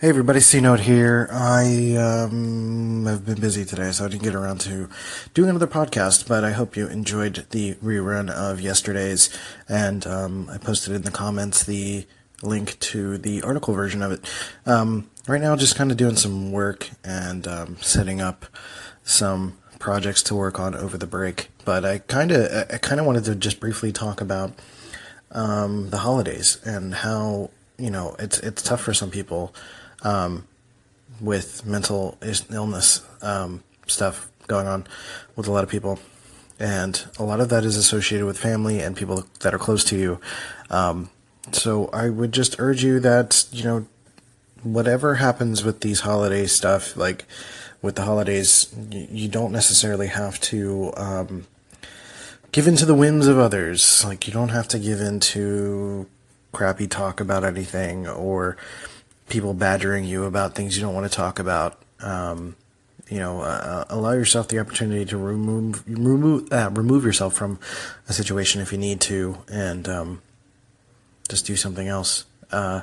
Hey everybody, C Note here. I um, have been busy today, so I didn't get around to doing another podcast, but I hope you enjoyed the rerun of yesterday's, and um, I posted in the comments the link to the article version of it. Um, right now, just kind of doing some work and um, setting up some projects to work on over the break, but I kind of I kind of wanted to just briefly talk about um, the holidays and how you know it's it's tough for some people um, with mental illness um, stuff going on with a lot of people. And a lot of that is associated with family and people that are close to you. Um, so I would just urge you that, you know, whatever happens with these holiday stuff, like with the holidays, you, don't necessarily have to um, give in to the whims of others. Like, you don't have to give in to crappy talk about anything or people badgering you about things you don't want to talk about. Um, you know, uh, allow yourself the opportunity to remove remove uh, remove yourself from a situation if you need to, and um, just do something else. Uh,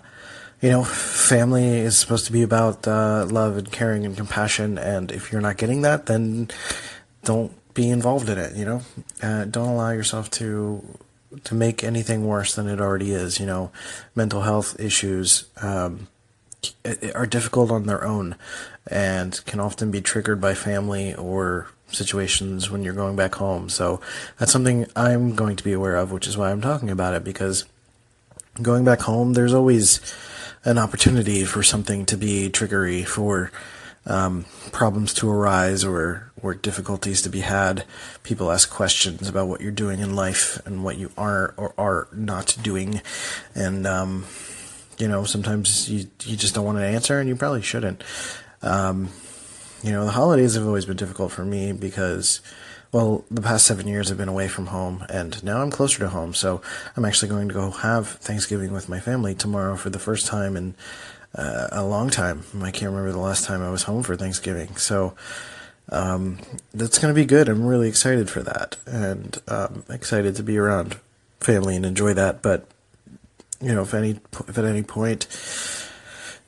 you know, family is supposed to be about uh, love and caring and compassion, and if you're not getting that, then don't be involved in it. You know, uh, don't allow yourself to to make anything worse than it already is. You know, mental health issues. Um, are difficult on their own and can often be triggered by family or situations when you're going back home. So that's something I'm going to be aware of, which is why I'm talking about it because going back home, there's always an opportunity for something to be triggery, for um, problems to arise or, or difficulties to be had. People ask questions about what you're doing in life and what you are or are not doing. And, um, you know, sometimes you you just don't want an answer, and you probably shouldn't. Um, you know, the holidays have always been difficult for me because, well, the past seven years I've been away from home, and now I'm closer to home. So I'm actually going to go have Thanksgiving with my family tomorrow for the first time in uh, a long time. I can't remember the last time I was home for Thanksgiving. So um, that's going to be good. I'm really excited for that, and um, excited to be around family and enjoy that. But you know, if any if at any point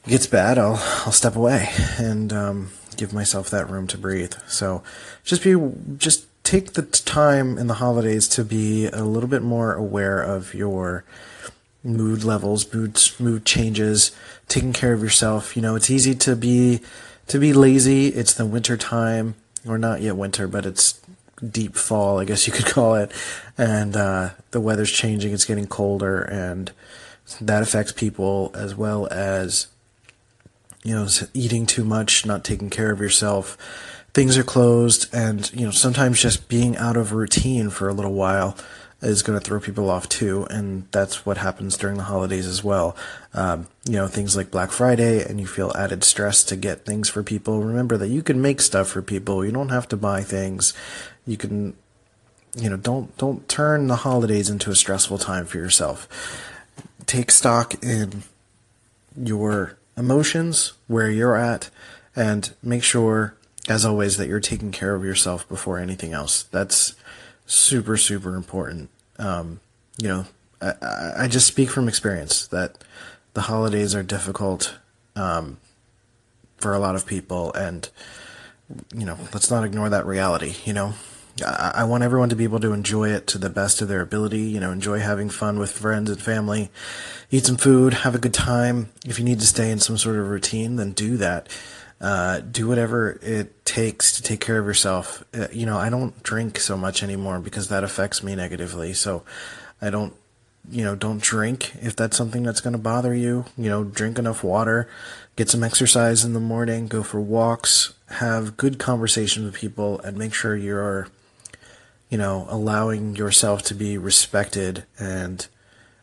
it gets bad, I'll I'll step away and um, give myself that room to breathe. So just be just take the time in the holidays to be a little bit more aware of your mood levels, mood mood changes, taking care of yourself. You know, it's easy to be to be lazy. It's the winter time, or not yet winter, but it's deep fall, I guess you could call it. And uh, the weather's changing; it's getting colder, and that affects people as well as you know eating too much, not taking care of yourself. Things are closed, and you know sometimes just being out of routine for a little while is going to throw people off too, and that's what happens during the holidays as well. Um, you know, things like Black Friday, and you feel added stress to get things for people. Remember that you can make stuff for people. You don't have to buy things. You can, you know, don't don't turn the holidays into a stressful time for yourself. Take stock in your emotions, where you're at, and make sure, as always, that you're taking care of yourself before anything else. That's super, super important. Um, you know, I, I, just speak from experience that the holidays are difficult um, for a lot of people, and you know, let's not ignore that reality. You know, I, want everyone to be able to enjoy it to the best of their ability. You know, enjoy having fun with friends and family, eat some food, have a good time. If you need to stay in some sort of routine, then do that. Uh, do whatever it takes to take care of yourself. Uh, you know, I don't drink so much anymore because that affects me negatively. So I don't, you know, don't drink if that's something that's going to bother you. You know, drink enough water, get some exercise in the morning, go for walks, have good conversations with people, and make sure you're, you know, allowing yourself to be respected and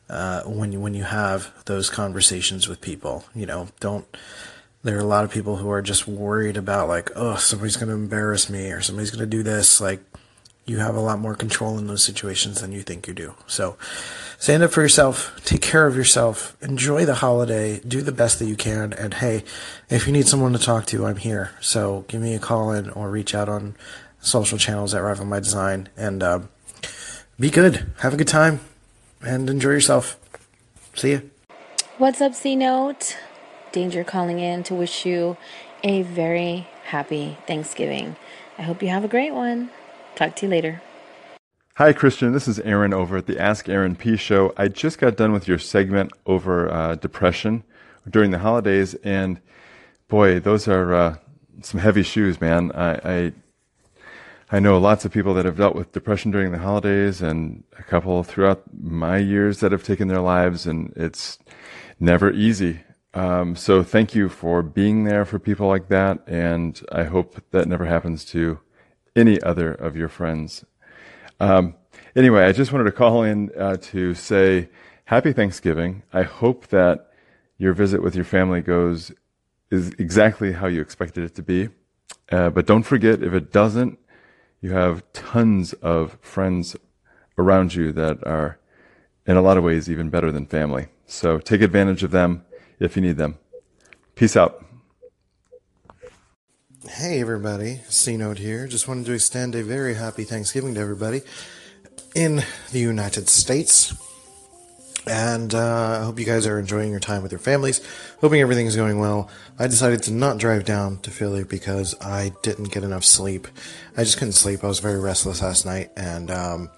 uh, when you when you have those conversations with people. You know, don't there are a lot of people who are just worried about like, oh, somebody's going to embarrass me or somebody's going to do this. Like, you have a lot more control in those situations than you think you do. So, stand up for yourself, take care of yourself, enjoy the holiday, do the best that you can. And hey, if you need someone to talk to, I'm here. So, give me a call in or reach out on social channels at Rival My Design and uh, be good. Have a good time and enjoy yourself. See ya. What's up, C Note? Danger calling in to wish you a very happy Thanksgiving. I hope you have a great one. Talk to you later. Hi, Christian. This is Aaron over at the Ask Aaron P Show. I just got done with your segment over uh, depression during the holidays, and boy, those are uh, some heavy shoes, man. I, I, I know lots of people that have dealt with depression during the holidays, and a couple throughout my years that have taken their lives, and it's never easy. Um, so thank you for being there for people like that, and I hope that never happens to any other of your friends um, anyway, I just wanted to call in uh, to say happy Thanksgiving. I hope that your visit with your family goes is exactly how you expected it to be. Uh, but don't forget, if it doesn't, you have tons of friends around you that are, in a lot of ways, even better than family. So take advantage of them if you need them. Peace out. Hey everybody, C Note here. Just wanted to extend a very happy Thanksgiving to everybody in the United States. And uh, I hope you guys are enjoying your time with your families. Hoping everything's going well. I decided to not drive down to Philly because I didn't get enough sleep. I just couldn't sleep. I was very restless last night, and um,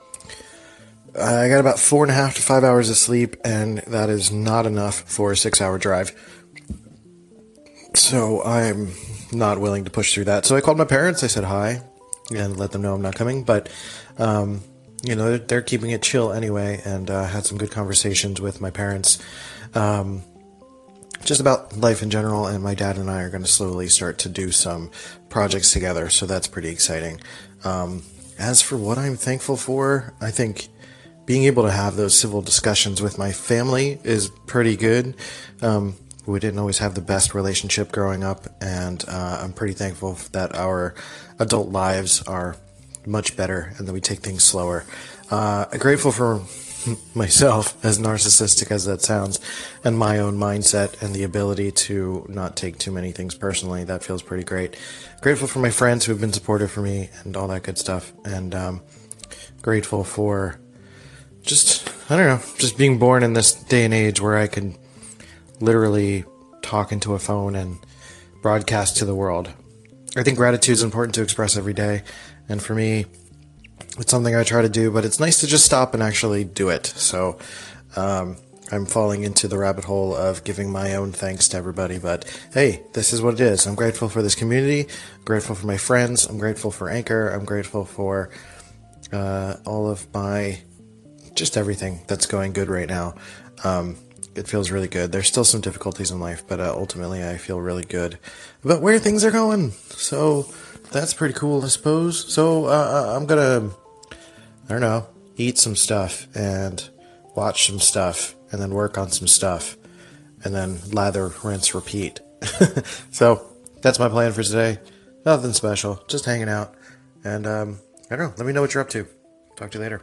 I got about four and a half to five hours of sleep, and that is not enough for a six-hour drive. So I'm not willing to push through that. So I called my parents. I said hi and let them know I'm not coming. But, um, you know, they're, keeping it chill anyway, and uh, had some good conversations with my parents. Um, just about life in general, and my dad and I are going to slowly start to do some projects together, so that's pretty exciting. Um, as for what I'm thankful for, I think being able to have those civil discussions with my family is pretty good. Um, we didn't always have the best relationship growing up, and uh, I'm pretty thankful that our adult lives are much better and that we take things slower. Uh, grateful for myself, as narcissistic as that sounds, and my own mindset and the ability to not take too many things personally. That feels pretty great. Grateful for my friends who have been supportive for me and all that good stuff, and um, grateful for just I don't know, just being born in this day and age where I can literally talk into a phone and broadcast to the world. I think gratitude is important to express every day, and for me, it's something I try to do, but it's nice to just stop and actually do it. So, um, I'm falling into the rabbit hole of giving my own thanks to everybody, but hey, this is what it is. I'm grateful for this community, I'm grateful for my friends, I'm grateful for Anchor, I'm grateful for uh, all of my just everything that's going good right now. Um, it feels really good. There's still some difficulties in life, but uh, ultimately I feel really good about where things are going. So that's pretty cool, I suppose. So uh, uh, I'm gonna, I don't know, eat some stuff and watch some stuff and then work on some stuff and then lather, rinse, repeat. so that's my plan for today. Nothing special, just hanging out. And um, I don't know. Let me know what you're up to. Talk to you later.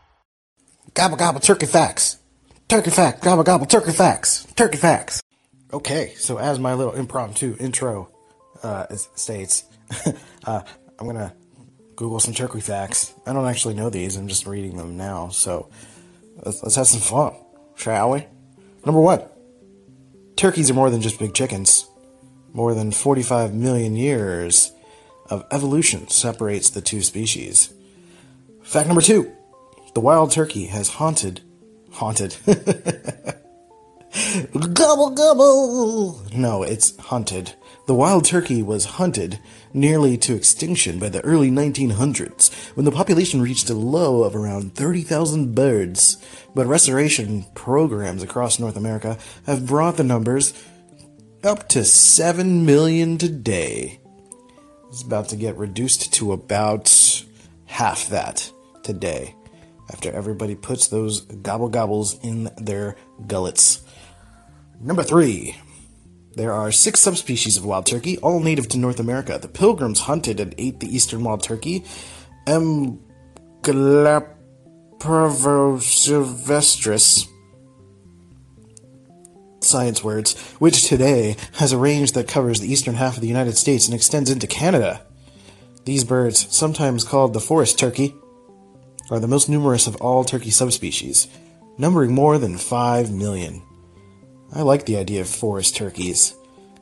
Gobble gobble turkey facts. Turkey fact, gobble gobble, turkey facts, turkey facts. Okay, so as my little impromptu intro uh, states, uh, I'm gonna Google some turkey facts. I don't actually know these, I'm just reading them now, so let's, let's have some fun, shall we? Number one turkeys are more than just big chickens. More than 45 million years of evolution separates the two species. Fact number two the wild turkey has haunted. Haunted. gobble gobble! No, it's hunted. The wild turkey was hunted nearly to extinction by the early 1900s when the population reached a low of around 30,000 birds. But restoration programs across North America have brought the numbers up to 7 million today. It's about to get reduced to about half that today after everybody puts those gobble gobbles in their gullets. Number three. There are six subspecies of wild turkey, all native to North America. The pilgrims hunted and ate the eastern wild turkey, M. Galapagos science words, which today has a range that covers the eastern half of the United States and extends into Canada. These birds, sometimes called the forest turkey, are the most numerous of all turkey subspecies, numbering more than 5 million. I like the idea of forest turkeys.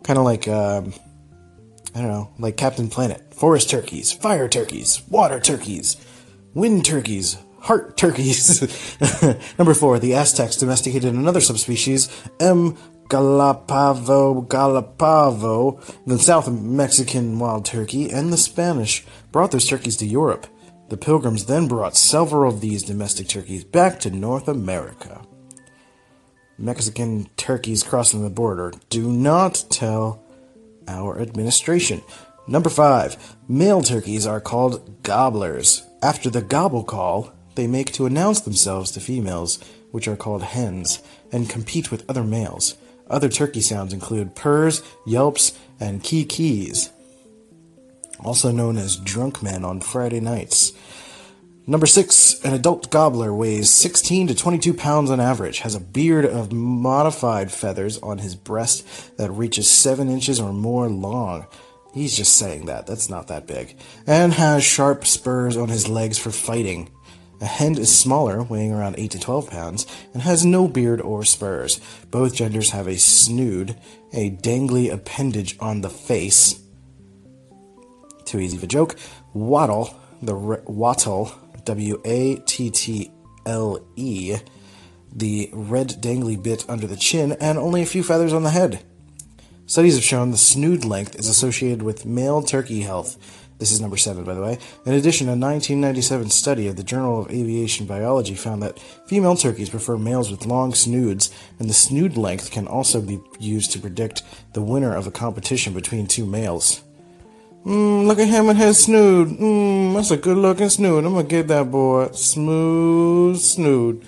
Kind of like, um, I don't know, like Captain Planet. Forest turkeys, fire turkeys, water turkeys, wind turkeys, heart turkeys. Number four, the Aztecs domesticated another subspecies, M. gallopavo gallopavo, the South Mexican wild turkey, and the Spanish brought those turkeys to Europe. The Pilgrims then brought several of these domestic turkeys back to North America. Mexican turkeys crossing the border. Do not tell our administration. Number five, male turkeys are called gobblers. After the gobble call, they make to announce themselves to females, which are called hens, and compete with other males. Other turkey sounds include purrs, yelps, and kee also known as drunk men on Friday nights. Number six, an adult gobbler weighs 16 to 22 pounds on average, has a beard of modified feathers on his breast that reaches 7 inches or more long. He's just saying that, that's not that big. And has sharp spurs on his legs for fighting. A hen is smaller, weighing around 8 to 12 pounds, and has no beard or spurs. Both genders have a snood, a dangly appendage on the face. Too easy of a joke. Wattle, the wattle, W A T T L E, the red dangly bit under the chin, and only a few feathers on the head. Studies have shown the snood length is associated with male turkey health. This is number seven, by the way. In addition, a 1997 study of the Journal of Aviation Biology found that female turkeys prefer males with long snoods, and the snood length can also be used to predict the winner of a competition between two males. Mmm, look at him and his snood. Mmm, that's a good looking snood. I'm gonna get that boy. Smooth snood.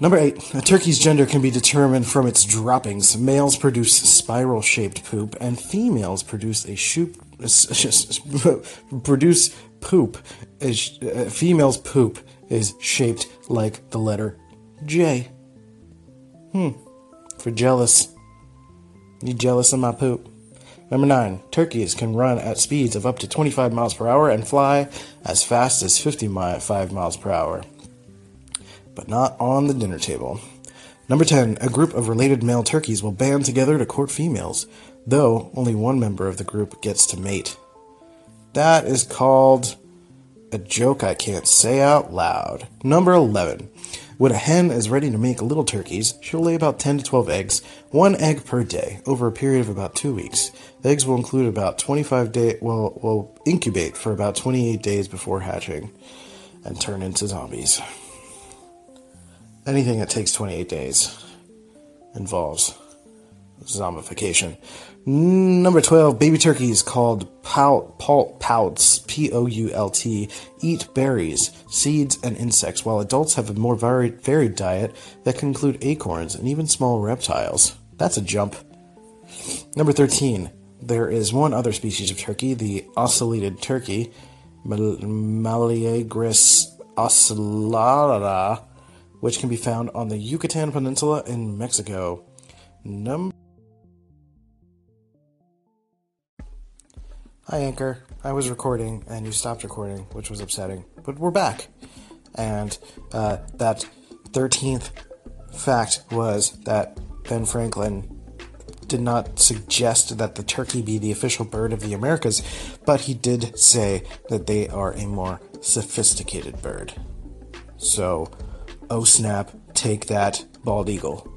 Number eight, a turkey's gender can be determined from its droppings. Males produce spiral shaped poop, and females produce a shoop, produce poop. Is, uh, female's poop is shaped like the letter J. Hmm, for jealous. You jealous of my poop? Number 9. Turkeys can run at speeds of up to 25 miles per hour and fly as fast as 55 miles per hour. But not on the dinner table. Number 10. A group of related male turkeys will band together to court females, though only one member of the group gets to mate. That is called a joke I can't say out loud. Number 11. When a hen is ready to make little turkeys, she'll lay about 10 to 12 eggs, one egg per day, over a period of about two weeks. The eggs will include about 25 day will, will incubate for about 28 days before hatching and turn into zombies. Anything that takes 28 days involves zombification. Number 12, baby turkeys called pout, pout, pouts, P O U L T, eat berries, seeds, and insects, while adults have a more varied, varied diet that can include acorns and even small reptiles. That's a jump. Number 13, there is one other species of turkey, the ocellated turkey, Meleagris ocellata, which can be found on the Yucatan Peninsula in Mexico. Number Hi, Anchor. I was recording and you stopped recording, which was upsetting. But we're back. And uh, that 13th fact was that Ben Franklin did not suggest that the turkey be the official bird of the Americas, but he did say that they are a more sophisticated bird. So, oh snap, take that, bald eagle.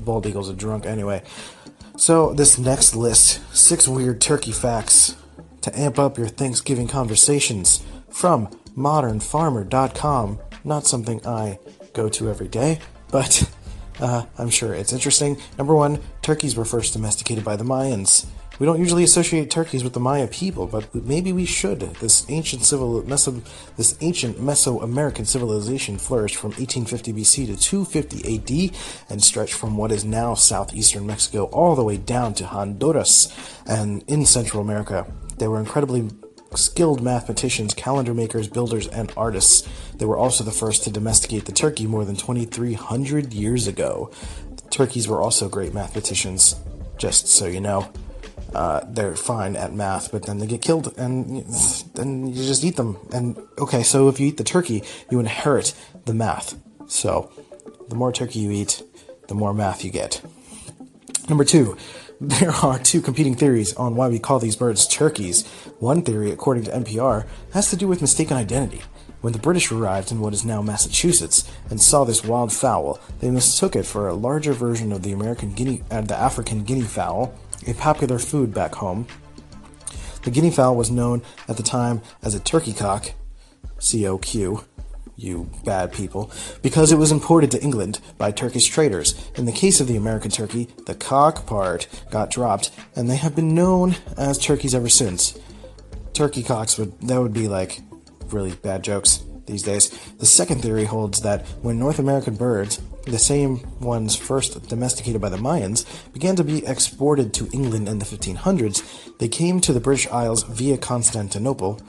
Bald eagle's a drunk anyway. So, this next list six weird turkey facts to amp up your Thanksgiving conversations from modernfarmer.com. Not something I go to every day, but uh, I'm sure it's interesting. Number one, turkeys were first domesticated by the Mayans. We don't usually associate turkeys with the Maya people, but maybe we should. This ancient civil Meso, this ancient Mesoamerican civilization flourished from 1850 BC to 250 AD and stretched from what is now southeastern Mexico all the way down to Honduras and in Central America. They were incredibly skilled mathematicians, calendar makers, builders, and artists. They were also the first to domesticate the turkey more than 2,300 years ago. The Turkeys were also great mathematicians, just so you know. Uh, they're fine at math, but then they get killed, and then you just eat them. And okay, so if you eat the turkey, you inherit the math. So the more turkey you eat, the more math you get. Number two, there are two competing theories on why we call these birds turkeys. One theory, according to NPR, has to do with mistaken identity. When the British arrived in what is now Massachusetts and saw this wild fowl, they mistook it for a larger version of the American guinea, uh, the African guinea fowl, a popular food back home. The guinea fowl was known at the time as a turkey cock, COQ, you bad people, because it was imported to England by Turkish traders. In the case of the American turkey, the cock part got dropped, and they have been known as turkeys ever since. Turkey cocks would that would be like really bad jokes these days. The second theory holds that when North American birds, the same ones first domesticated by the Mayans, began to be exported to England in the 1500s, they came to the British Isles via Constantinople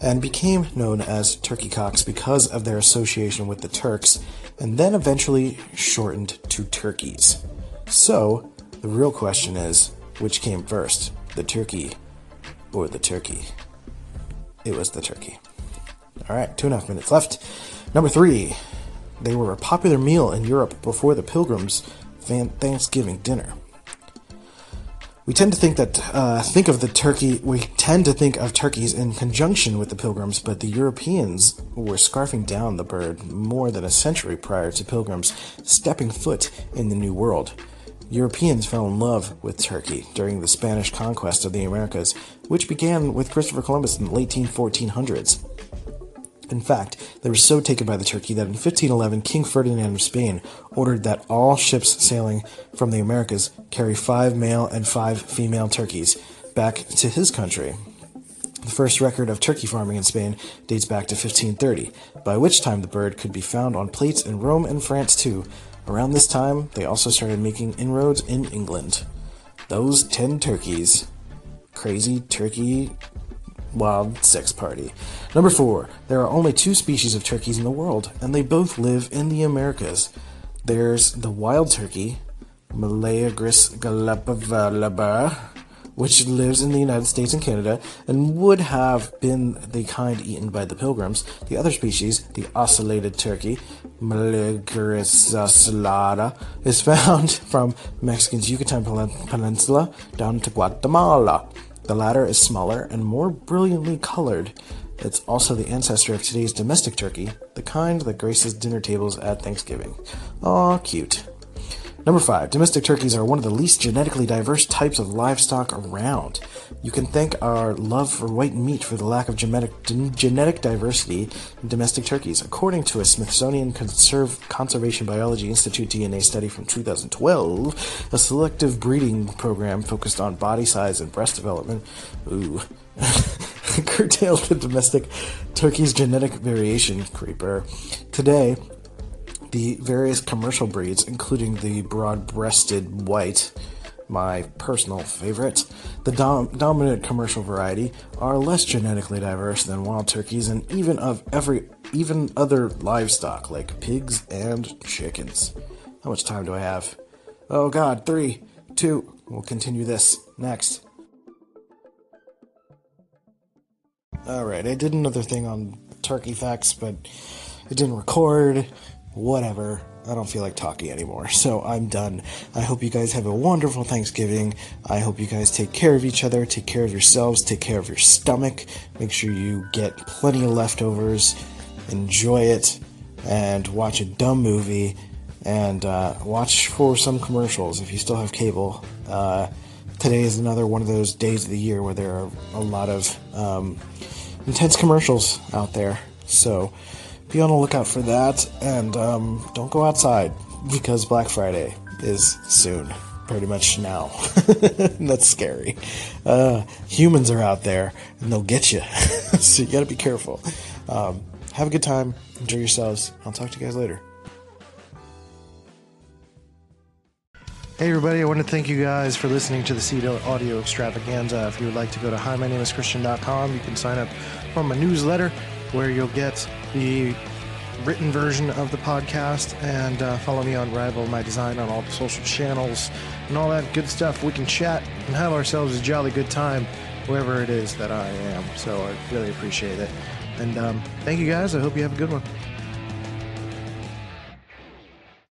and became known as turkey cocks because of their association with the Turks, and then eventually shortened to turkeys. So, the real question is which came first, the turkey or the turkey? It was the turkey. All right, two and a half minutes left. Number three, they were a popular meal in Europe before the Pilgrims' Thanksgiving dinner. We tend to think that uh, think of the turkey. We tend to think of turkeys in conjunction with the Pilgrims, but the Europeans were scarfing down the bird more than a century prior to Pilgrims stepping foot in the New World. Europeans fell in love with turkey during the Spanish conquest of the Americas, which began with Christopher Columbus in the late 1400s. In fact, they were so taken by the turkey that in 1511 King Ferdinand of Spain ordered that all ships sailing from the Americas carry five male and five female turkeys back to his country. The first record of turkey farming in Spain dates back to 1530, by which time the bird could be found on plates in Rome and France too. Around this time, they also started making inroads in England. Those ten turkeys. Crazy turkey wild sex party. Number four, there are only two species of turkeys in the world, and they both live in the Americas. There's the wild turkey, Meleagris galapavalaba, which lives in the United States and Canada, and would have been the kind eaten by the pilgrims. The other species, the ocellated turkey, Meleagris ocellata, is found from Mexico's Yucatan Peninsula down to Guatemala. The latter is smaller and more brilliantly colored. It's also the ancestor of today's domestic turkey, the kind that graces dinner tables at Thanksgiving. Aw, cute. Number five, domestic turkeys are one of the least genetically diverse types of livestock around. You can thank our love for white meat for the lack of genetic, genetic diversity in domestic turkeys. According to a Smithsonian Conserv- Conservation Biology Institute DNA study from 2012, a selective breeding program focused on body size and breast development, ooh, curtailed the domestic turkey's genetic variation creeper. Today, the various commercial breeds, including the broad breasted white, my personal favorite. The dom- dominant commercial variety are less genetically diverse than wild turkeys and even of every even other livestock like pigs and chickens. How much time do I have? Oh god, three, two. We'll continue this next. Alright, I did another thing on turkey facts, but it didn't record. Whatever. I don't feel like talking anymore, so I'm done. I hope you guys have a wonderful Thanksgiving. I hope you guys take care of each other, take care of yourselves, take care of your stomach. Make sure you get plenty of leftovers, enjoy it, and watch a dumb movie, and uh, watch for some commercials if you still have cable. Uh, today is another one of those days of the year where there are a lot of um, intense commercials out there. So be on the lookout for that, and um, don't go outside because Black Friday is soon. Pretty much now. That's scary. Uh, humans are out there and they'll get you. so you gotta be careful. Um, have a good time. Enjoy yourselves. I'll talk to you guys later. Hey everybody, I want to thank you guys for listening to the Seed Audio Extravaganza. If you would like to go to himynameischristian.com, you can sign up for my newsletter where you'll get the written version of the podcast and uh, follow me on Rival My Design on all the social channels and all that good stuff. We can chat and have ourselves a jolly good time wherever it is that I am. So I really appreciate it. And um, thank you guys. I hope you have a good one.